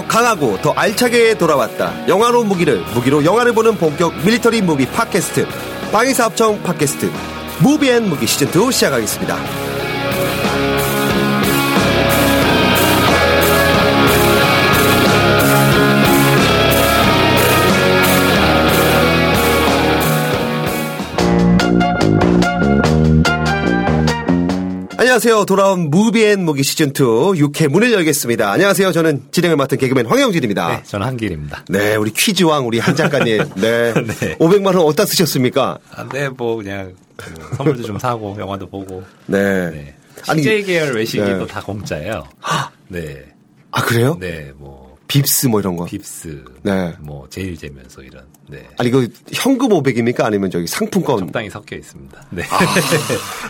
더 강하고 더 알차게 돌아왔다. 영화로 무기를 무기로 영화를 보는 본격 military 무비 팟캐스트 방위사업청 팟캐스트 무비앤 무기 시즌2 시작하겠습니다. 안녕하세요. 돌아온 무비앤 무기 시즌2 6회 문을 열겠습니다. 안녕하세요. 저는 진행을 맡은 개그맨 황영진입니다. 네, 저는 한길입니다. 네, 우리 퀴즈왕 우리 한 작가님. 네. 네. 500만 원 어디다 쓰셨습니까? 아, 네, 뭐 그냥 뭐 선물도 좀 사고 영화도 보고. 네. 네. 아니, CJ 계열 외식이 네. 또 다 공짜예요. 네. 아, 그래요? 네, 뭐 빕스 뭐 이런 거. 빕스, 네. 뭐 제일제면소 이런. 네. 아니, 그 현금 500입니까? 아니면 저기 상품권? 적당히 섞여 있습니다. 네. 아.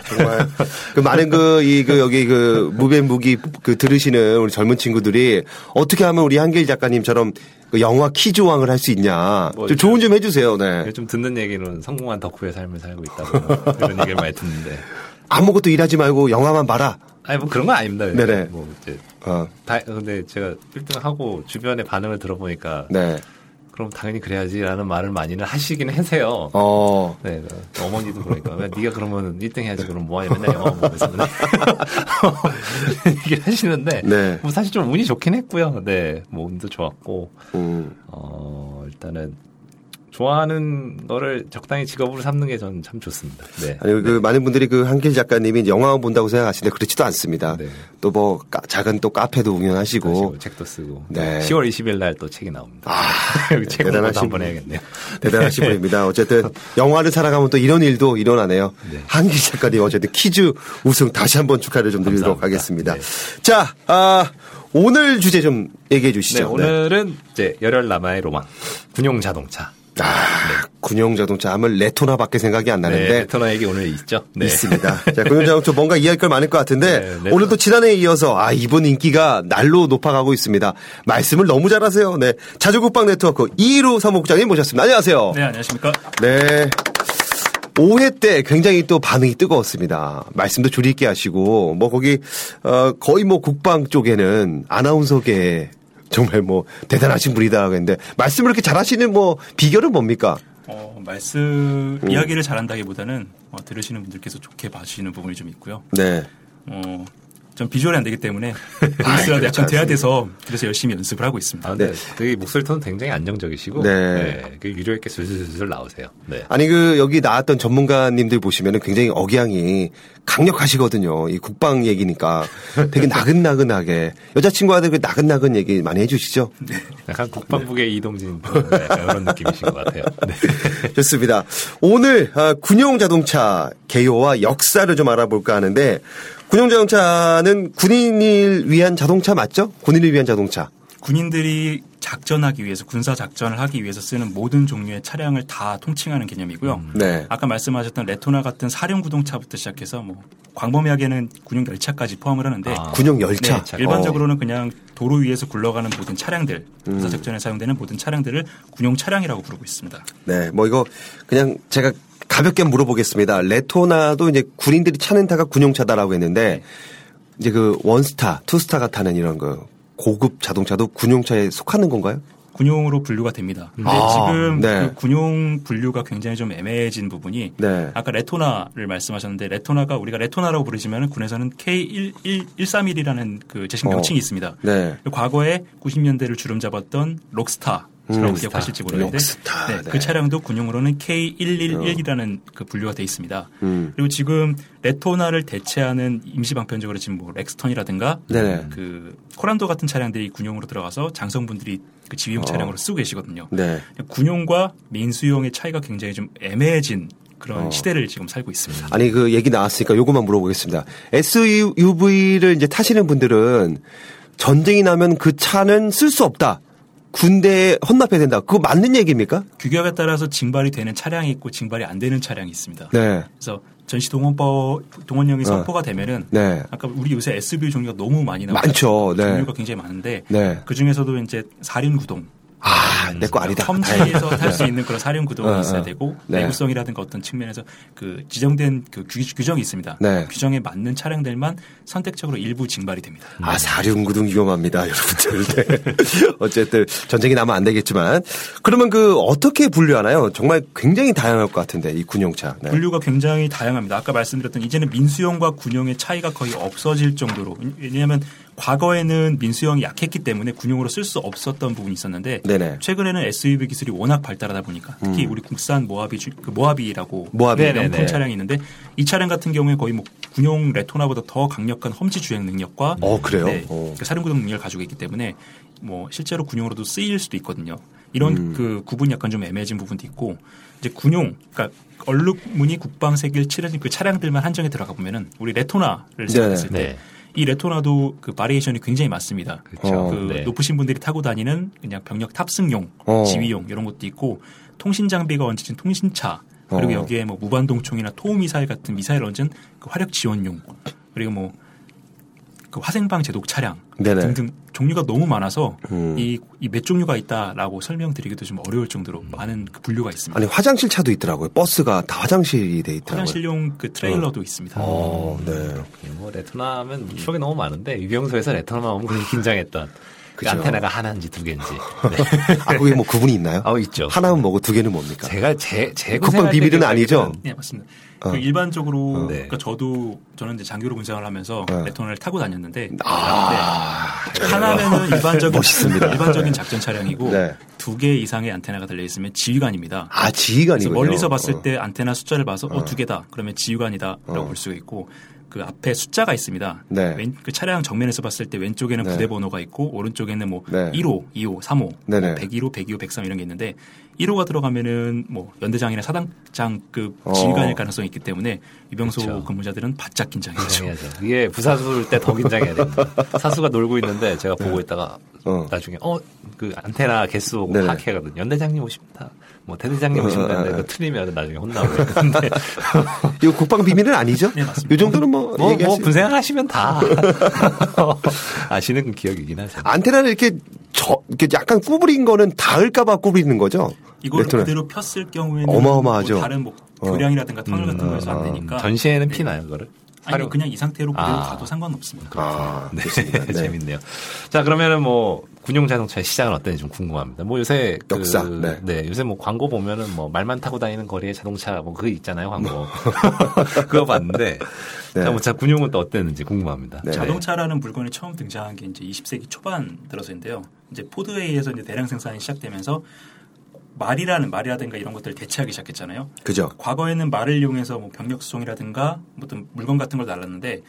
정말 그 많은 그이그 여기 그 무배 무기 그 들으시는 우리 젊은 친구들이 어떻게 하면 우리 한길 작가님처럼 그 영화 퀴즈왕을 할 수 있냐 뭐 좀 조언 좀 해주세요. 네 요즘 듣는 얘기는 성공한 덕후의 삶을 살고 있다고 이런 얘기를 많이 듣는데. 아무것도 일하지 말고 영화만 봐라. 아니 뭐 그런 건 아닙니다. 네네. 뭐 이제 어, 다 근데 제가 1등 하고 주변의 반응을 들어보니까 네. 그럼 당연히 그래야지라는 말을 많이는 하시긴 하세요. 어, 네, 그 어머니도 그러니까 야, 네가 그러면 1등 해야지 그럼 뭐하냐 맨날 영화 보면서 얘기를 하시는데 네. 뭐 사실 좀 운이 좋긴 했고요. 네, 뭐 운도 좋았고 음, 어 일단은 좋아하는 거를 적당히 직업으로 삼는 게 저는 참 좋습니다. 네. 아니 그 많은 분들이 그 한길 작가님이 영화만 본다고 생각하시는데 그렇지도 않습니다. 네. 또뭐 작은 또 카페도 운영하시고 하시고 책도 쓰고 네. 10월 20일 날 또 책이 나옵니다. 아, 책 대단하신 한번 분. 해야겠네요. 대단하신 분입니다. 어쨌든 영화를 살아가면 또 이런 일도 일어나네요. 네. 한길 작가님 어쨌든 퀴즈 우승 다시 한번 축하를 좀 드리도록 감사합니다. 하겠습니다. 네. 자, 아, 오늘 주제 좀 얘기해 네, 주시죠. 오늘은 이제 열혈 남아의 로망 군용 자동차. 아, 군용 자동차 하면 레토나밖에 생각이 안 네, 나는데 레토나 얘기 오늘 있죠. 네. 있습니다. 자, 군용 자동차 뭔가 이해할 걸 많을 것 같은데 네. 오늘도 지난해에 이어서 아 이분 인기가 날로 높아가고 있습니다. 말씀을 너무 잘하세요. 네, 자주국방 네트워크 이루 사무국장님 모셨습니다. 안녕하세요. 네, 안녕하십니까. 네. 5회 때 굉장히 또 반응이 뜨거웠습니다. 말씀도 조리 있게 하시고, 뭐 거기, 어, 거의 뭐 국방 쪽에는 아나운서계 정말 뭐 대단하신 분이다 그랬는데, 말씀을 이렇게 잘하시는 뭐 비결은 뭡니까? 어, 말씀, 이야기를 잘한다기보다는 어, 들으시는 분들께서 좋게 봐주시는 부분이 좀 있고요. 네. 어, 전 비주얼이 안 되기 때문에 보이스가 그렇지 약간 돼야 돼서 그래서 열심히 연습을 하고 있습니다. 아, 네. 되게 목소리 톤 굉장히 안정적이시고, 네. 네. 그 유료 있게 술술술 나오세요. 네. 아니 그 여기 나왔던 전문가님들 보시면은 굉장히 억양이 강력하시거든요. 이 국방 얘기니까 되게 나긋나긋하게 여자친구한테 그 나긋나긋 얘기 많이 해주시죠. 약간 국방부의 이동진 네, 약간 이런 느낌이신 것 같아요. 네. 좋습니다. 오늘 아, 군용 자동차 개요와 역사를 좀 알아볼까 하는데 군용 자동차는 군인을 위한 자동차 맞죠? 군인을 위한 자동차. 군인들이 작전하기 위해서 군사 작전을 하기 위해서 쓰는 모든 종류의 차량을 다 통칭하는 개념이고요. 네. 아까 말씀하셨던 레토나 같은 사륜구동차부터 시작해서 뭐 광범위하게는 군용 열차까지 포함을 하는데 아. 군용 열차. 네, 일반적으로는 그냥 도로 위에서 굴러가는 모든 차량들, 군사 작전에 사용되는 모든 차량들을 군용 차량이라고 부르고 있습니다. 네. 뭐 이거 그냥 제가 가볍게 물어보겠습니다. 레토나도 이제 군인들이 타는 차가 군용차다라고 했는데 이제 그 원스타, 투스타가 타는 이런 그 고급 자동차도 군용차에 속하는 건가요? 군용으로 분류가 됩니다. 근데 아, 지금 네. 그 군용 분류가 굉장히 좀 애매해진 부분이 네. 아까 레토나를 말씀하셨는데 레토나가 우리가 레토나라고 부르지만 군에서는 K11131이라는 그 제식 어. 명칭이 있습니다. 네. 과거에 90년대를 주름 잡았던 록스타 라고 록스타. 기억하실지 모르겠는데 록스타, 네, 네. 그 차량도 군용으로는 K111이라는 그 분류가 돼 있습니다. 음. 그리고 지금 레토나를 대체하는 임시 방편적으로 지금 뭐 렉스턴이라든가 네네. 그 코란도 같은 차량들이 군용으로 들어가서 장성분들이 그 지휘용 차량으로 쓰고 계시거든요. 네. 군용과 민수용의 차이가 굉장히 좀 애매해진 그런 어. 시대를 지금 살고 있습니다. 아니 그 얘기 나왔으니까 요것만 물어보겠습니다. SUV를 이제 타시는 분들은 전쟁이 나면 그 차는 쓸 수 없다. 군대에 헌납해야 된다. 그거 맞는 얘기입니까? 규격에 따라서 징발이 되는 차량이 있고 징발이 안 되는 차량이 있습니다. 네. 그래서 전시 동원법 동원령이 어. 선포가 되면은 네. 아까 우리 요새 SUV 종류가 너무 많이 나와요. 많죠. 네. 종류가 굉장히 많은데 네. 그 중에서도 이제 사륜 구동 아, 내 거 아니다. 험지에서 탈 수 있는 그런 사륜 구동이 어, 있어야 어. 되고 네. 내구성이라든가 어떤 측면에서 그 지정된 그 규, 규정이 있습니다. 네. 규정에 맞는 차량들만 선택적으로 일부 징발이 됩니다. 아, 사륜 구동 위험합니다, 여러분들. 네. 어쨌든 전쟁이 나면 안 되겠지만. 그러면 그 어떻게 분류하나요? 정말 굉장히 다양할 것 같은데, 이 군용차. 네. 분류가 굉장히 다양합니다. 아까 말씀드렸던 이제는 민수용과 군용의 차이가 거의 없어질 정도로 왜냐하면 과거에는 민수용이 약했기 때문에 군용으로 쓸 수 없었던 부분이 있었는데 네네. 최근에는 SUV 기술이 워낙 발달하다 보니까 특히 우리 국산 모하비 주- 그 모하비라고 모하비. 명품 차량이 있는데 이 차량 같은 경우에 거의 뭐 군용 레토나보다 더 강력한 험지 주행 능력과 어, 그래요? 네, 어. 그 사륜 구동 능력을 가지고 있기 때문에 뭐 실제로 군용으로도 쓰일 수도 있거든요. 이런 음. 그 구분이 약간 좀 애매해진 부분도 있고 이제 군용 그러니까 얼룩무늬 국방색을 칠해진 그 차량들만 한정에 들어가 보면은 우리 레토나를 생각했을 네. 때 이 레토나도 그 variation이 굉장히 많습니다. 그렇죠. 그 네. 높으신 분들이 타고 다니는 그냥 병력 탑승용, 어. 지휘용 이런 것도 있고 통신 장비가 얹혀진 통신차 그리고 어. 여기에 뭐 무반동총이나 토우 미사일 같은 미사일 얹은 그 화력 지원용 그리고 뭐 그 화생방 제독 차량 네네. 등등 종류가 너무 많아서 음. 이몇 종류가 있다라고 설명드리기도 좀 어려울 정도로 많은 그 분류가 있습니다. 아니, 화장실 차도 있더라고요. 버스가 다 화장실이 돼 있더라고요. 화장실용 그 트레일러도 있습니다. 어, 네. 뭐 레토나면 추억이 너무 많은데 유병소에서 레토나만 오면 긴장했던 그. 안테나가 하나인지 두 개인지. 네. 아, 그게 뭐 구분이 있나요? 아, 있죠. 하나는 뭐고 두 개는 뭡니까? 제가 제, 제 국방 비밀은 아니죠? 네 맞습니다. 어. 그 일반적으로 네. 그러니까 저도 저는 이제 장교로 군생활을 하면서 네. 레토나를 타고 다녔는데 아, 네. 하나는 일반적인 멋있습니다. 일반적인 작전 차량이고 네. 두개 이상의 안테나가 달려 있으면 지휘관입니다. 아, 그래서 지휘관이군요. 멀리서 봤을 어. 때 안테나 숫자를 봐서 어 두 개다 그러면 지휘관이다 라고 어. 볼 수가 있고 그 앞에 숫자가 있습니다. 네. 왼, 그 차량 정면에서 봤을 때 왼쪽에는 네. 부대 번호가 있고 오른쪽에는 뭐 네. 1호, 2호, 3호, 네네. 뭐 101호, 102호, 103 이런 게 있는데 1호가 들어가면은 뭐 연대장이나 사단장급 어. 지휘관일 가능성이 있기 때문에 유병소 그렇죠. 근무자들은 바짝 긴장해야죠. 이게 부사수일 때 더 긴장해야 됩니다. 사수가 놀고 있는데 제가 보고 있다가 어. 나중에 어 그 안테나 개수 네네. 파악해거든. 연대장님 오십니다. 뭐 대대장님 어, 오십니다. 어, 어. 근데 그 틀리면 나중에 혼나고. 근데 이거 국방 비밀은 아니죠? 네, 맞습니다. 이 정도는 뭐, 뭐, 뭐 수- 군생하시면 다 아시는 기억이긴 하죠. 안테나를 이렇게 저, 이렇게 약간 구부린 거는 닿을까봐 구부리는 거죠? 이걸 레토나. 그대로 폈을 경우에는 어마어마하죠. 뭐 다른 뭐 어. 교량이라든가 터널 같은 거에서 안 되니까 전시회는 네. 피나요, 그거를? 아니요 그냥 이 상태로 그대로 아. 가도 상관없습니다. 아, 네. 네. 재밌네요. 자, 그러면 뭐 군용 자동차의 시장은 어떤지 좀 궁금합니다. 뭐 요새 그, 역사, 네. 요새 뭐 광고 보면은 뭐 말만 타고 다니는 거리에 자동차 뭐 그거 있잖아요, 광고. 그거 봤는데. 네. 자, 뭐 자, 군용은 또 어땠는지 궁금합니다. 네. 자동차라는 물건이 처음 등장한 게 이제 20세기 초반 들어서인데요. 이제 포드에 의해서 이제 대량 생산이 시작되면서 말이라는 말이라든가 이런 것들을 대체하기 시작했잖아요. 그죠? 과거에는 말을 이용해서 뭐 병력 수송이라든가 뭐 어떤 물건 같은 걸 날랐는데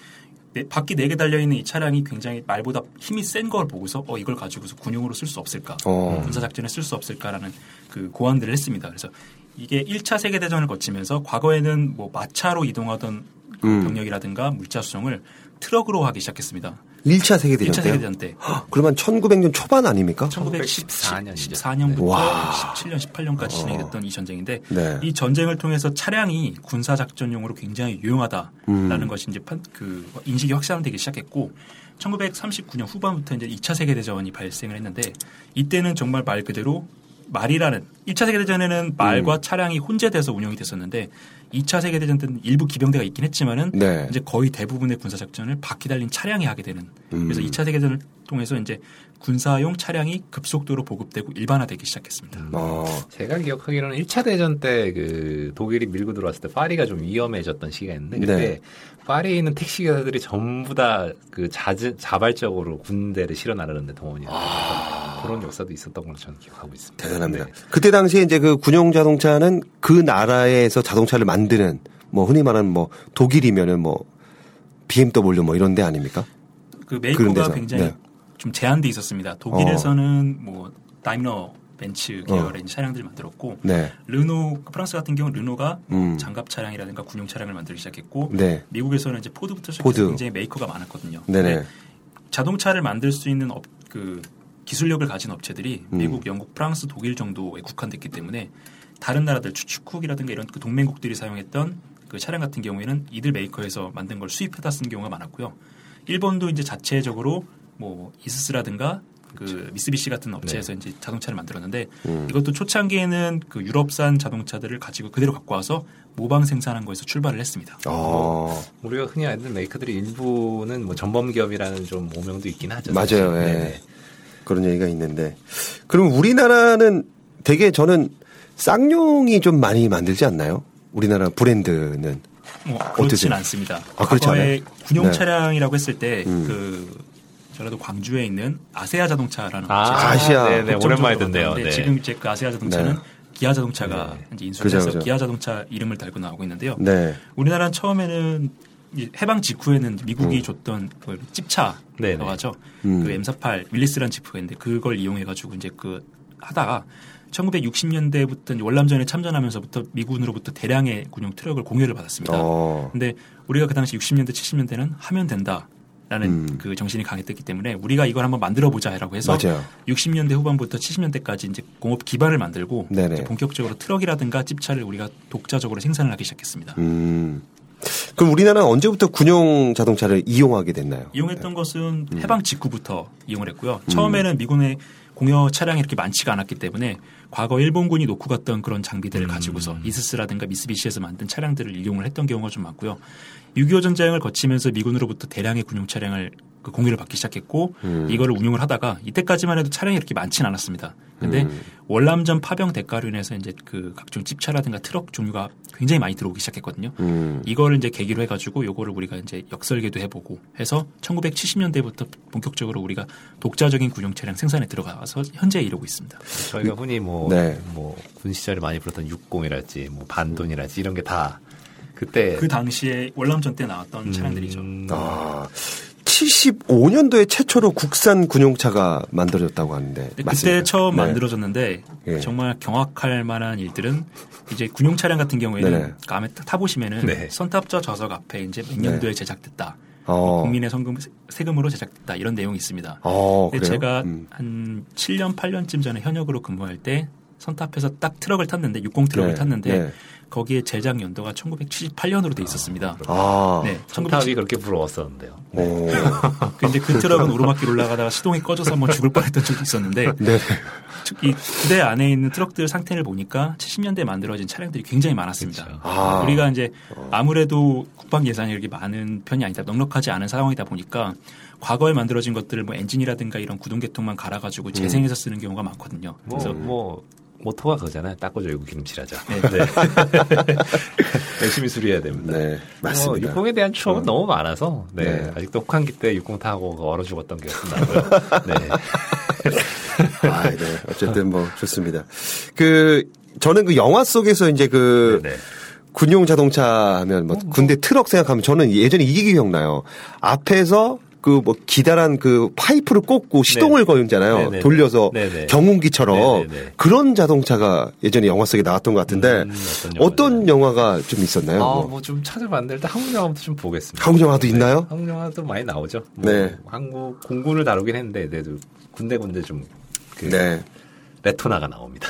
네, 바퀴 네 개 달려 있는 이 차량이 굉장히 말보다 힘이 센 걸 보고서 어 이걸 가지고서 군용으로 쓸 수 없을까, 어. 군사 작전에 쓸 수 없을까라는 그 고안들을 했습니다. 그래서 이게 1차 세계 대전을 거치면서 과거에는 뭐 마차로 이동하던 그 음. 병력이라든가 물자 수송을 트럭으로 하기 시작했습니다. 1차 세계대전 1차 때요? 세계대전 때 그러면 1900년 초반 아닙니까? 1914년 이죠. 1914년부터 와. 17년, 18년까지 진행됐던 이 전쟁인데 네. 이 전쟁을 통해서 차량이 군사 작전용으로 굉장히 유용하다라는 음. 것이 이제 판- 그 인식이 확산되기 시작했고 1939년 후반부터 이제 2차 세계 대전이 발생을 했는데 이때는 정말 말 그대로 말이라는 1차 세계 대전에는 말과 음. 차량이 혼재돼서 운영이 됐었는데 2차 세계 대전 때는 일부 기병대가 있긴 했지만은 네. 이제 거의 대부분의 군사 작전을 바퀴 달린 차량이 하게 되는 음. 그래서 2차 세계 대전을 통해서 이제 군사용 차량이 급속도로 보급되고 일반화되기 시작했습니다. 어, 제가 기억하기로는 1차 대전 때 그 독일이 밀고 들어왔을 때 파리가 좀 위험해졌던 시기가 있는데 그때 네. 파리에 있는 택시 기사들이 전부 다 그 자발적으로 군대를 실어 나르는데 동원이 아... 그런 역사도 있었던 걸로 저는 기억하고 있습니다. 대단합니다. 네. 그때 당시에 이제 그 군용 자동차는 그 나라에서 자동차를 만드는 뭐 흔히 말하는 뭐 독일이면은 뭐 BMW 뭐 이런 데 아닙니까? 그 메이커가 데서, 굉장히 네. 좀 제한돼 있었습니다. 독일에서는 뭐 다임러 벤츠 계열의 차량들을 만들었고 네. 르노 프랑스 같은 경우는 르노가 음. 장갑 차량이라든가 군용 차량을 만들기 시작했고 네. 미국에서는 이제 포드부터 시작해서 포드. 굉장히 메이커가 많았거든요. 네네. 자동차를 만들 수 있는 업, 그 기술력을 가진 업체들이 음. 미국, 영국, 프랑스, 독일 정도에 국한됐기 때문에 다른 나라들 추축국이라든가 이런 그 동맹국들이 사용했던 그 차량 같은 경우에는 이들 메이커에서 만든 걸 수입해다 쓴 경우가 많았고요. 일본도 이제 자체적으로 뭐 이스스라든가 그 미쓰비시 같은 업체에서 네. 이제 자동차를 만들었는데 음. 이것도 초창기에는 그 유럽산 자동차들을 가지고 그대로 갖고 와서 모방 생산한 거에서 출발을 했습니다. 어, 우리가 흔히 아는 메이커들이 일부는 뭐 전범 기업이라는 좀 오명도 있긴 하죠. 맞아요. 예. 네네. 그런 얘기가 있는데. 그럼 우리나라는 되게 저는 쌍용이 좀 많이 만들지 않나요? 우리나라 브랜드는. 뭐 그렇진 어떠세요? 않습니다. 아, 그렇지 않아요? 군용 네. 차량이라고 했을 때 음. 그 전라도 광주에 있는 아세아 자동차라는 아, 아시아. 네네, 국정적으로 오랜만에 듣네요. 네. 지금 이제 그 아세아 자동차는 네. 기아 자동차가 네. 이제 인수를 그죠, 해서 그죠. 기아 자동차 이름을 달고 나오고 있는데요. 네. 우리나라는 처음에는 이 해방 직후에는 미국이 음. 줬던 그 찝차라고. 하죠. 음. 그 M48 윌리스란 지프가 있는데 그걸 이용해가지고 이제 그 하다가 1960년대부터 월남전에 참전하면서부터 미군으로부터 대량의 군용 트럭을 공여를 받았습니다. 어. 근데 우리가 그 당시 60년대 70년대는 하면 된다 라는 음. 그 정신이 강했기 때문에 우리가 이걸 한번 만들어 보자라고 해서 맞아요. 60년대 후반부터 70년대까지 이제 공업 기반을 만들고 본격적으로 트럭이라든가 찝차를 우리가 독자적으로 생산을 하기 시작했습니다. 음. 그럼 우리나라는 언제부터 군용 자동차를 이용하게 됐나요? 이용했던 것은 음. 해방 직후부터 이용을 했고요. 처음에는 미군의 공여 차량이 이렇게 많지가 않았기 때문에 과거 일본군이 놓고 갔던 그런 장비들을 가지고서 이스스라든가 미쓰비시에서 만든 차량들을 이용을 했던 경우가 좀 많고요. 6.25 전쟁을 거치면서 미군으로부터 대량의 군용 차량을 그 공유를 받기 시작했고 음. 이거를 운용을 하다가 이때까지만 해도 차량이 이렇게 많지는 않았습니다. 근데 음. 월남전 파병 대가로 인해서 이제 그 각종 찝차라든가 트럭 종류가 굉장히 많이 들어오기 시작했거든요. 음. 이거를 이제 계기로 해가지고 요거를 우리가 이제 역설계도 해보고 해서 1970년대부터 본격적으로 우리가 독자적인 군용 차량 생산에 들어가서 현재 이르고 있습니다. 저희가 흔히 뭐, 네. 뭐, 군 시절에 많이 불렀던 60이랄지, 뭐, 반돈이랄지, 이런 게 다, 그때. 그 당시에 월남전 때 나왔던 차량들이죠. 음, 아. 75년도에 최초로 국산 군용차가 만들어졌다고 하는데 맞습니까? 그때 처음 네. 만들어졌는데 예. 정말 경악할 만한 일들은 이제 군용 차량 같은 경우에는 네네. 그 안에 타- 타보시면은 네. 선탑저 좌석 앞에 이제 몇 네. 년도에 제작됐다. 어. 국민의 성금 세금으로 제작됐다 이런 내용이 있습니다. 어? 제가 음. 한 7년 8년쯤 전에 현역으로 근무할 때 선탑에서 딱 트럭을 탔는데 60 트럭을 네, 탔는데 네. 거기에 제작 연도가 1978년으로 돼 있었습니다. 아. 네, 청탑이 그렇게 부러웠었는데요. 오. 근데 그 트럭은 오르막길 올라가다가 시동이 꺼져서 한번 죽을 뻔했던 적이 있었는데 네. 이 부대 안에 있는 트럭들 상태를 보니까 70년대에 만들어진 차량들이 굉장히 많았습니다. 그렇죠. 아. 우리가 이제 아무래도 국방 예산이 이렇게 많은 편이 아니다, 넉넉하지 않은 상황이다 보니까 과거에 만들어진 것들을 뭐 엔진이라든가 이런 구동계통만 갈아가지고 재생해서 쓰는 경우가 많거든요. 뭐, 그래서 뭐, 모토가 그거잖아요. 닦아줘고 기름칠하자. 네. 열심히 수리해야 됩니다. 네. 맞습니다. 뭐 60에 대한 추억은 너무 많아서, 네. 네. 아직도 혹한기 때60 타고 그 얼어 죽었던 기억도 나고요. 네. 아, 네. 어쨌든 뭐 좋습니다. 그 저는 그 영화 속에서 이제 그 네. 군용 자동차 하면 뭐 군대 트럭 생각하면 저는 예전에 이게 기억나요. 앞에서 그 뭐 기다란 그 파이프를 꽂고 시동을 걸잖아요. 네네. 돌려서 네네. 경운기처럼 네네네. 그런 자동차가 예전에 영화 속에 나왔던 것 같은데 음, 어떤 어떤 영화 가 좀 있었나요? 아, 뭐. 뭐좀 찾아봤는데 일단 한국 영화부터 좀 보겠습니다. 한국 영화도 있나요? 한국 영화도 많이 나오죠. 뭐 네. 한국 공군을 다루긴 했는데, 그래도 군데군데 좀, 그, 네. 레토나가 나옵니다.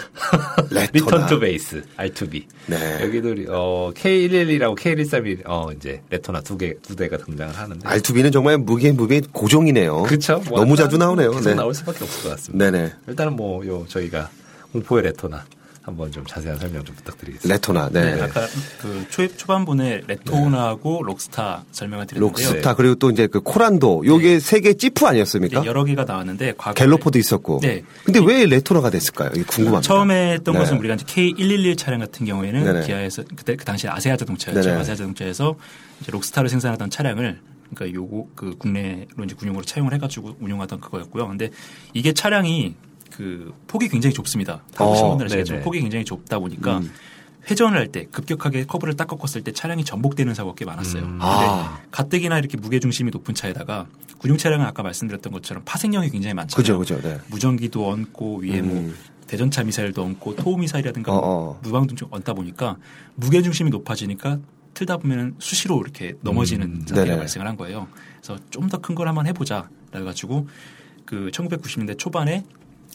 Return to Base, R2B. 네. 여기도, 어, K111하고 K131, 어, 이제, 레토나 두 개, 두 대가 등장을 하는데. R2B는 정말 무게 무게 고정이네요. 그쵸. 뭐 너무 자주 나오네요. 계속 네. 나올 수밖에 없을 것 같습니다. 네네. 일단은 뭐, 요, 저희가 공포의 레토나 한번 좀 자세한 설명 좀 부탁드리겠습니다. 레토나. 네. 네, 아까 그 초, 초반분에 레토나하고 록스타 설명을 드렸는데요. 록스타 그리고 또 이제 그 코란도 요게 세계 찌프 아니었습니까? 여러 개가 나왔는데 과거 갤로포도 있었고. 네. 근데 왜 레토나가 됐을까요? 이게 궁금합니다. 처음에 했던 네. 것은 우리가 이제 K111 차량 같은 경우에는 네네. 기아에서 그때 그 당시에 아세아 자동차였죠. 네네. 아세아 자동차에서 이제 록스타를 생산하던 차량을 그러니까 요거 그 국내로 이제 군용으로 차용을 해가지고 운용하던 그거였고요. 근데 이게 차량이 그 폭이 굉장히 좁습니다. 타보신 어, 분들 아시겠지만 네네. 폭이 굉장히 좁다 보니까 음. 회전을 할 때 급격하게 커브를 딱 꺾었을 때 차량이 전복되는 사고가 꽤 많았어요. 음. 근데 아. 가뜩이나 이렇게 무게 중심이 높은 차에다가 군용 차량은 아까 말씀드렸던 것처럼 파생력이 굉장히 많잖아요. 그죠, 그죠. 네. 무전기도 얹고 위에 뭐 음. 대전차 미사일도 얹고 토우 미사일이라든가 어, 뭐 어. 무방등 좀 얹다 보니까 무게 중심이 높아지니까 틀다 보면 수시로 이렇게 넘어지는 음. 사태가 네네. 발생을 한 거예요. 그래서 좀 더 큰 걸 한번 해보자. 그래가지고 그 1990년대 초반에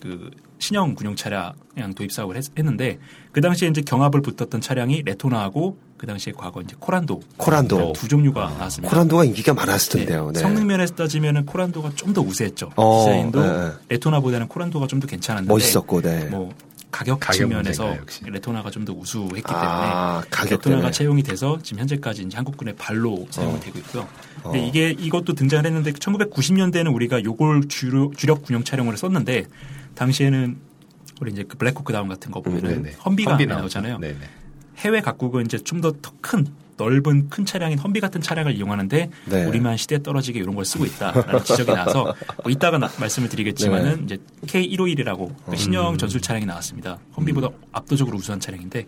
그 신형 군용 차량 도입 사업을 했, 는데그 당시에 이제 경합을 붙었던 차량이 레토나하고 그 당시에 과거 이제 코란도 코란도 두 종류가 나왔습니다. 코란도가 인기가 많았을 텐데요. 네. 성능 면에서 따지면은 코란도가 좀 더 우세했죠. 어, 디자인도 네. 레토나보다는 코란도가 좀 더 괜찮았는데 멋있었고, 네. 뭐 가격 측면에서? 레토나가 좀 더 우수했기 때문에 아, 가격 레토나가 때문에. 채용이 돼서 지금 현재까지 이제 한국군의 발로 사용이 되고 있고요. 근데 어. 이게 이것도 등장을 했는데 1990년대에는 우리가 요걸 주로, 주력 군용 차량으로 썼는데 당시에는 우리 이제 그 블랙호크 다운 같은 거 보면은 네네. 험비가 험비. 나오잖아요. 네네. 해외 각국은 이제 좀 더 큰 넓은 큰 차량인 험비 같은 차량을 이용하는데 네. 우리만 시대에 떨어지게 이런 걸 쓰고 있다라는 지적이 나서 뭐 이따가 나- 말씀을 드리겠지만은 이제 K151이라고 그 신형 전술 차량이 나왔습니다. 험비보다 압도적으로 우수한 차량인데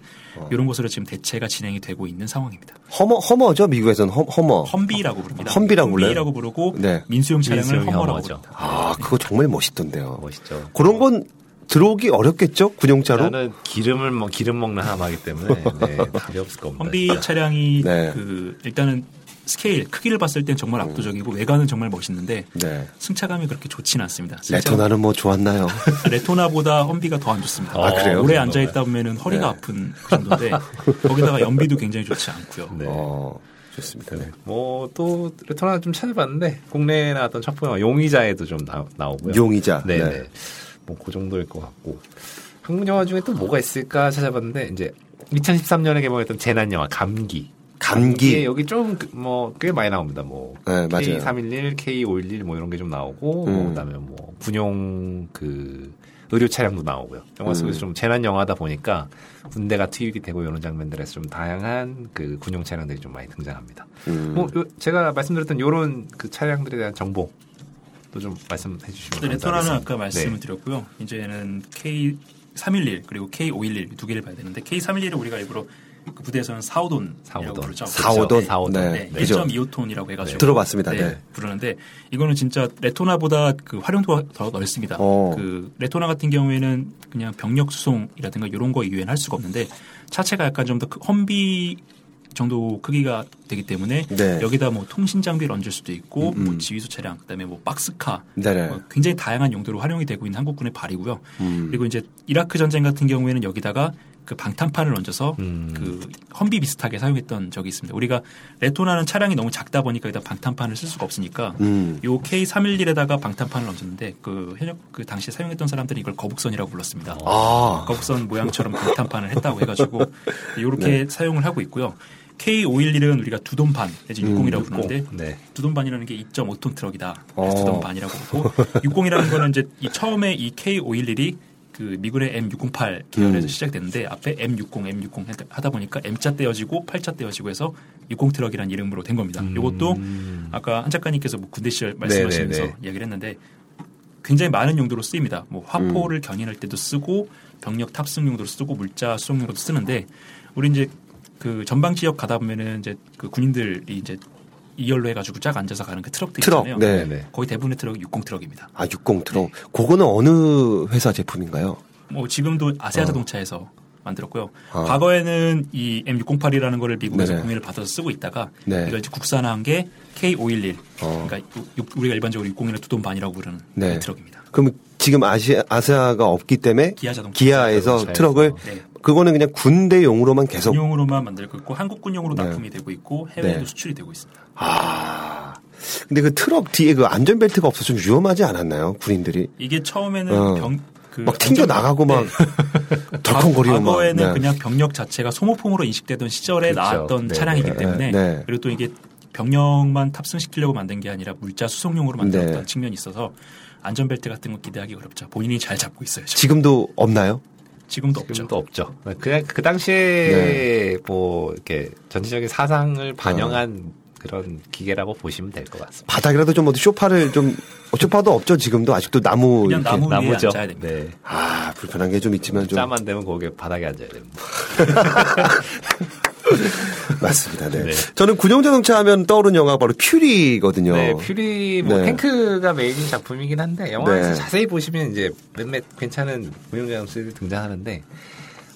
이런 것으로 지금 대체가 진행이 되고 있는 상황입니다. 허머 허머죠 미국에서는 허, 허머. 험비라고 부릅니다. 험비라고 불러요? 험비라고 부르고 네. 민수용 차량을 민수용이 허머라고 허머죠. 부릅니다. 아 그거 정말 멋있던데요. 멋있죠. 그런 건 들어오기 어렵겠죠 군용차로. 나는 기름을 먹 기름 먹는 하마기 때문에 네, 답이 없을 겁니다. 험비 차량이 네. 그 일단은 스케일 크기를 봤을 땐 정말 압도적이고 외관은 정말 멋있는데 네. 승차감이 그렇게 좋지는 않습니다. 레토나는 뭐 좋았나요? 레토나보다 험비가 더 안 좋습니다. 아, 그래요? 오래 앉아 있다 보면은 허리가 네. 아픈 그 정도인데 거기다가 연비도 굉장히 좋지 않고요. 네. 어 좋습니다. 네. 뭐또 레토나 좀 찾아봤는데 국내에 나왔던 첫 번째 용의자에도 좀 나, 나오고요. 용의자. 네. 네. 네. 뭐그 정도일 것 같고 한국 영화 중에 또 뭐가 있을까 찾아봤는데 이제 2013년에 개봉했던 재난 영화 감기. 감기. 감기에 여기 좀 뭐 꽤 많이 나옵니다. 뭐 네, 맞아요. K311, K511 뭐 이런 게 좀 나오고 뭐 음. 그다음에 뭐 군용 그 의료 차량도 나오고요. 영화 속에서 음. 좀 재난 영화다 보니까 군대가 투입이 되고 이런 장면들에서 좀 다양한 그 군용 차량들이 좀 많이 등장합니다. 음. 뭐 요- 제가 말씀드렸던 요런 그 차량들에 대한 정보 또 좀 말씀해 주시면 네, 감사하겠습니다. 아까 말씀을 네. 드렸고요. 이제는 K311 그리고 K511 두 개를 봐야 되는데 K311을 우리가 일부러 그 부대에서는 4호돈이라고 사오돈. 부르죠. 사오돈. 사오돈. 네. 네, 그죠. 1.25톤이라고 해가지고 들어봤습니다. 네. 부르는데 이거는 진짜 레토나보다 그 활용도가 더 넓습니다. 어. 그 레토나 같은 경우에는 그냥 병력 수송이라든가 이런 거 이외에는 할 수가 없는데 차체가 약간 좀 더 험비 정도 크기가 되기 때문에 네. 여기다 뭐 통신 장비를 얹을 수도 있고 음, 음. 뭐 지휘소 차량 그다음에 뭐 박스카 네네. 뭐 굉장히 다양한 용도로 활용이 되고 있는 한국군의 발이고요. 음. 그리고 이제 이라크 전쟁 같은 경우에는 여기다가 그 방탄판을 얹어서 음. 그 험비 비슷하게 사용했던 적이 있습니다. 우리가 레토나는 차량이 너무 작다 보니까 여기다 방탄판을 쓸 수가 없으니까 음. 요 K311에다가 방탄판을 얹었는데 그 현역 그 당시에 사용했던 사람들이 이걸 거북선이라고 불렀습니다. 아. 거북선 모양처럼 방탄판을 했다고 해가지고 이렇게 네. 사용을 하고 있고요. K511은 우리가 두돈반 내지 음, 60이라고 부르는데 네. 두돈반이라는 게 2.5톤 트럭이다. 어. 두돈반이라고 부르고 60이라는 거는 이제 이 처음에 이 K511이 그 미군의 M608 계열에서 음. 시작됐는데 앞에 M60, M60 하다 보니까 M자 떼어지고 8자 떼어지고 해서 60 트럭이라는 이름으로 된 겁니다. 이것도 아까 한 작가님께서 뭐 군대 시절 말씀하시면서 네네네. 이야기를 했는데 굉장히 많은 용도로 쓰입니다. 뭐 음. 화포를 견인할 때도 쓰고 병력 탑승 용도로 쓰고 물자 수송 용도로 쓰는데 우리 이제 그 전방 지역 가다 보면은 이제 그 군인들이 이제 이열로 해가지고 쫙 앉아서 가는 그 트럭들 트럭. 있잖아요. 네. 네. 거의 대부분의 트럭이 60 트럭입니다. 아, 60 트럭. 그거는 어느 회사 제품인가요? 뭐 지금도 아세아 어. 자동차에서 만들었고요. 아. 과거에는 이 M608이라는 거를 미국에서 네네. 구매를 받아서 쓰고 있다가 네. 이걸 이제 국산화한 게 K511. 어. 그러니까 육- 우리가 일반적으로 60이나 두돈 반이라고 부르는 네. 그 트럭입니다. 그럼 지금 아시아, 아세아가 없기 때문에 기아 자동차에서. 트럭을 네. 그거는 그냥 군대용으로만 계속 군용으로만 만들고 있고 한국 군용으로 네. 납품이 되고 있고 해외에도 네. 수출이 되고 있습니다. 아. 근데 그 트럭 뒤에 그 안전벨트가 없어서 좀 위험하지 않았나요? 군인들이? 이게 처음에는 어. 병, 그 막 튕겨 나가고 막 네. 덜컹거리고 막. 과거에는 네. 그냥 병력 자체가 소모품으로 인식되던 시절에 그렇죠. 나왔던 네, 차량이기 네, 때문에 네. 그리고 또 이게 병력만 탑승시키려고 만든 게 아니라 물자 수송용으로 만들었던 네. 측면이 있어서 안전벨트 같은 거 기대하기 어렵죠. 본인이 잘 잡고 있어야죠. 지금도 없나요? 지금도 없죠. 지금도 없죠. 그냥 그 당시에 네. 뭐 이렇게 전체적인 사상을 반영한 그런 기계라고 보시면 될 것 같습니다. 바닥이라도 좀 어디 쇼파를 좀 어, 쇼파도 없죠. 지금도 아직도 나무 그냥 이렇게. 나무 위에 나무죠. 앉아야 됩니다. 네. 아 불편한 게 좀 있지만 좀 짬 안 되면 거기에 바닥에 앉아야 됩니다. 맞습니다. 네. 네. 저는 군용 자동차 하면 떠오르는 영화가 바로 Fury거든요. 네, Fury 뭐 네. 탱크가 메인인 작품이긴 한데 영화에서 네. 자세히 보시면 이제 몇몇 괜찮은 무용장수들이 등장하는데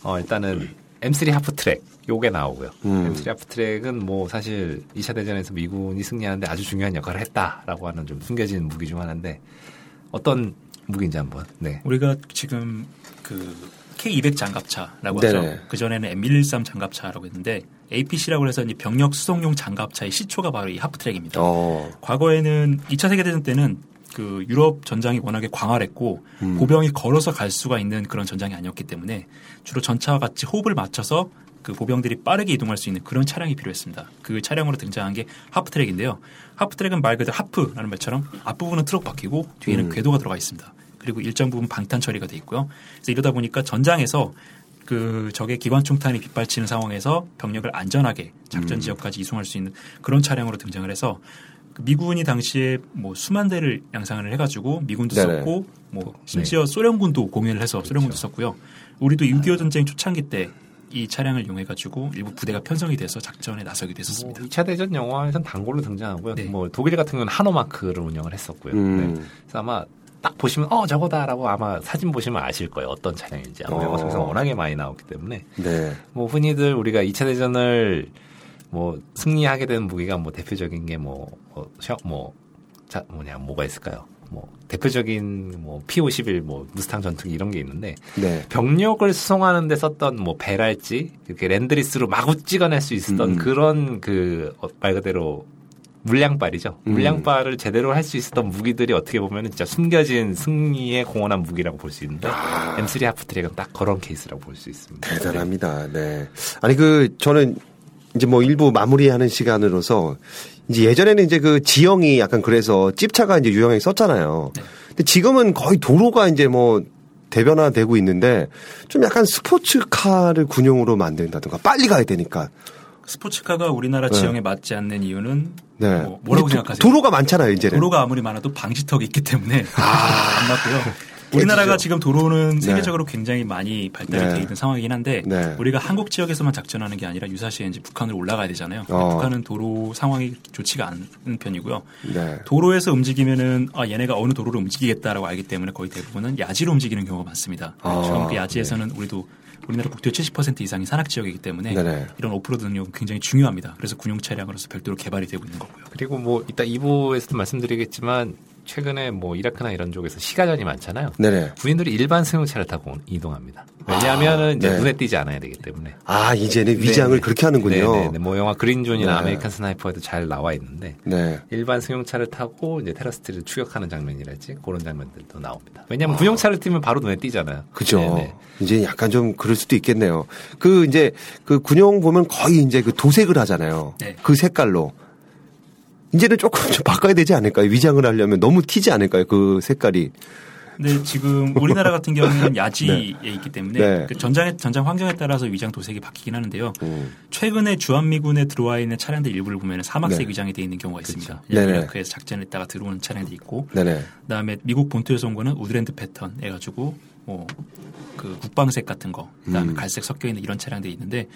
어 일단은 M3 half-track 요게 나오고요. 음. M3 half-track은 뭐 사실 2차 대전에서 미군이 승리하는데 아주 중요한 역할을 했다라고 하는 좀 숨겨진 무기 중 하나인데 어떤 무기인지 한번. 네. 우리가 지금 그 K200 장갑차라고 네네. 하죠. 그 전에는 M113 장갑차라고 했는데 APC라고 해서 이제 병력 수송용 장갑차의 시초가 바로 이 하프트랙입니다. 어. 과거에는 2차 세계대전 때는 그 유럽 전장이 워낙에 광활했고 음. 보병이 걸어서 갈 수가 있는 그런 전장이 아니었기 때문에 주로 전차와 같이 호흡을 맞춰서 그 보병들이 빠르게 이동할 수 있는 그런 차량이 필요했습니다. 그 차량으로 등장한 게 하프트랙인데요. 하프트랙은 말 그대로 하프라는 말처럼 앞부분은 트럭 바퀴고 뒤에는 음. 궤도가 들어가 있습니다. 그리고 일정 부분 방탄 처리가 돼 있고요. 그래서 이러다 보니까 전장에서 그 적의 기관 총탄이 빗발치는 상황에서 병력을 안전하게 음. 작전 지역까지 이송할 수 있는 그런 차량으로 등장을 해서 그 미군이 당시에 뭐 수만 대를 양상을 해가지고 미군도 네네. 썼고 뭐 심지어 소련군도 공연을 해서 소련군도 썼고요. 우리도 6.25 전쟁 초창기 때 이 차량을 이용해가지고 일부 부대가 편성이 돼서 작전에 나서기도 했었습니다. 뭐 2차 대전 영화에서는 단골로 등장하고요. 네. 뭐 독일 같은 경우는 하노마크를 운영을 했었고요. 음. 네. 그래서 아마 딱 보시면 어 저거다라고 아마 사진 보시면 아실 거예요. 어떤 차량인지. 아마 어. 영화 속에서 워낙에 많이 나왔기 때문에 네. 뭐 흔히들 우리가 2차 대전을 뭐 승리하게 된 무기가 뭐 대표적인 게뭐 뭐, 셔- 뭐 자, 뭐냐 뭐가 있을까요? 뭐 대표적인 뭐 P51 뭐 무스탕 전투기 이런 게 있는데 네. 병력을 수송하는 데 썼던 뭐 배랄지 이렇게 랜드리스로 마구 찍어낼 수 있었던 음. 그런 그 말 그대로 물량발이죠. 음. 물량발을 제대로 할 수 있었던 무기들이 어떻게 보면 진짜 숨겨진 승리에 공헌한 무기라고 볼 수 있는데 아. M3 하프트랙은 딱 그런 케이스라고 볼 수 있습니다. 대단합니다. 네. 아니 그 저는 이제 뭐 일부 마무리하는 시간으로서 이제 예전에는 이제 그 지형이 약간 그래서 찝차가 이제 유형하게 썼잖아요. 근데 지금은 거의 도로가 이제 뭐 대변화되고 있는데 좀 약간 스포츠카를 군용으로 만든다든가 빨리 가야 되니까. 스포츠카가 우리나라 네. 지형에 맞지 않는 이유는 네. 뭐 뭐라고 생각하세요? 도로가 많잖아요, 이제는. 도로가 아무리 많아도 방지턱이 있기 때문에 아. 안 맞고요. 우리나라가 지금 도로는 네. 세계적으로 굉장히 많이 발달이 네. 돼 있는 상황이긴 한데 네. 우리가 한국 지역에서만 작전하는 게 아니라 유사시에 이제 북한으로 올라가야 되잖아요. 어. 북한은 도로 상황이 좋지가 않은 편이고요. 네. 도로에서 움직이면은 아 얘네가 어느 도로를 움직이겠다라고 알기 때문에 거의 대부분은 야지로 움직이는 경우가 많습니다. 아, 지금 그 야지에서는 우리도 우리나라 국토 70% 이상이 산악 지역이기 때문에 네네. 이런 오프로드 능력은 굉장히 중요합니다. 그래서 군용 차량으로서 별도로 개발이 되고 있는 거고요. 그리고 뭐 이따 2부에서도 말씀드리겠지만 최근에 뭐 이라크나 이런 쪽에서 시가전이 많잖아요. 네네. 군인들이 일반 승용차를 타고 이동합니다. 왜냐하면은 이제 네. 눈에 띄지 않아야 되기 때문에. 아, 이제는 위장을 네, 네. 그렇게 하는군요. 네, 네, 네. 뭐 영화 Green Zone이나 네. American Sniper에도 잘 나와 있는데 네. 일반 승용차를 타고 이제 테러리스트를 추격하는 장면이랄지 그런 장면들도 나옵니다. 왜냐하면 군용차를 뛰면 바로 눈에 띄잖아요. 아. 그죠. 네, 네. 이제 약간 좀 그럴 수도 있겠네요. 그 이제 그 군용 보면 거의 이제 그 도색을 하잖아요. 네. 그 색깔로. 이제는 조금 좀 바꿔야 되지 않을까요? 위장을 하려면 너무 튀지 않을까요? 그 색깔이. 근데 지금 우리나라 같은 경우는 야지에 있기 때문에 네. 그 전장의 전장 환경에 따라서 위장 도색이 바뀌긴 하는데요. 음. 최근에 주한미군에 들어와 있는 차량들 일부를 보면 사막색 네. 위장이 돼 있는 경우가 있습니다. 네네. 이라크에서 작전을 했다가 들어오는 차량들이 있고 네네. 그다음에 미국 본토에서 온 거는 우드랜드 패턴 해가지고 뭐 그 국방색 같은 거, 그다음에 음. 갈색 섞여 있는 이런 차량들이 있는데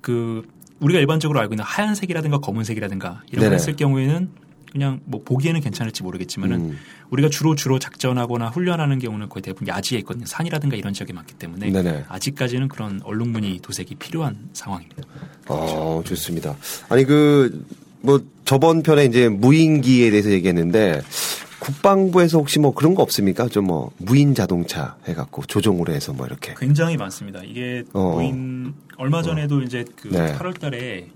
그 우리가 일반적으로 알고 있는 하얀색이라든가 검은색이라든가 이런 걸. 했을 경우에는 그냥 뭐 보기에는 괜찮을지 모르겠지만은 음. 우리가 주로 주로 작전하거나 훈련하는 경우는 거의 대부분 야지에 있거든요. 산이라든가 이런 지역에 많기 때문에 네네. 아직까지는 그런 얼룩무늬 도색이 필요한 상황입니다. 어, 좋습니다. 아니 그 뭐 저번 편에 이제 무인기에 대해서 얘기했는데 국방부에서 혹시 뭐 그런 거 없습니까? 좀 뭐 무인 자동차 해갖고 조종으로 해서 뭐 이렇게. 굉장히 많습니다. 이게 어. 무인 얼마 전에도 이제 그 네. 8월달에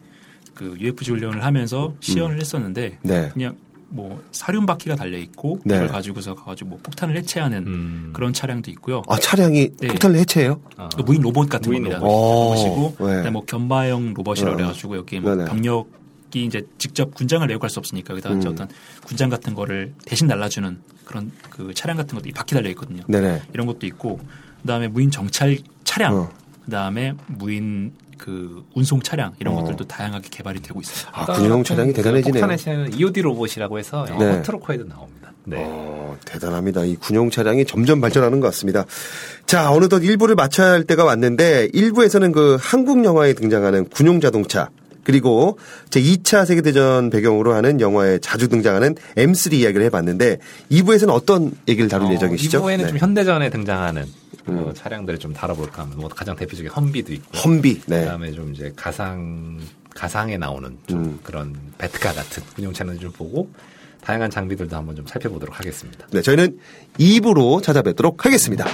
그 UFG 훈련을 하면서 시연을 했었는데 네. 그냥 뭐 사륜 바퀴가 달려 있고 네. 그걸 가지고서 가지고 뭐 폭탄을 해체하는 음. 그런 차량도 있고요. 아 차량이 네. 폭탄을 해체해요? 아. 또 무인 로봇 같은 무인 겁니다. 로봇. 오. 로봇이고 네. 그다음에 뭐 견마형 로봇이라고 어. 그래가지고 여기 뭐 네네. 병력 이 이제 직접 군장을 내고 갈 수 없으니까 이제 음. 어떤 군장 같은 거를 대신 날라주는 그런 그 차량 같은 것도 이 바퀴 달려 있거든요. 네네. 이런 것도 있고 그다음에 무인 정찰 차량 어. 그다음에 무인 그 운송 차량 이런 어. 것들도 다양하게 개발이 되고 있습니다. 아 군용 차량이 대단해지네요. 폭탄의 시는 EOD 로봇이라고 해서 네. 영화 호트로코에도 나옵니다. 네. 어, 대단합니다. 이 군용 차량이 점점 발전하는 것 같습니다. 자, 어느덧 1부를 마쳐야 할 때가 왔는데 1부에서는 그 한국 영화에 등장하는 군용 자동차 그리고 제 2차 세계대전 배경으로 하는 영화에 자주 등장하는 M3 이야기를 해봤는데 2부에서는 어떤 얘기를 다룰 예정이시죠? 이부에는 네. 좀 현대전에 등장하는 그 음. 차량들을 좀 다뤄볼까 하면 뭐 가장 대표적인 험비도 있고 험비. 네. 그다음에 좀 이제 가상 가상에 나오는 좀 음. 그런 베트카 같은 군용 차량들 좀 보고 다양한 장비들도 한번 좀 살펴보도록 하겠습니다. 네, 저희는 2부로 찾아뵙도록 하겠습니다.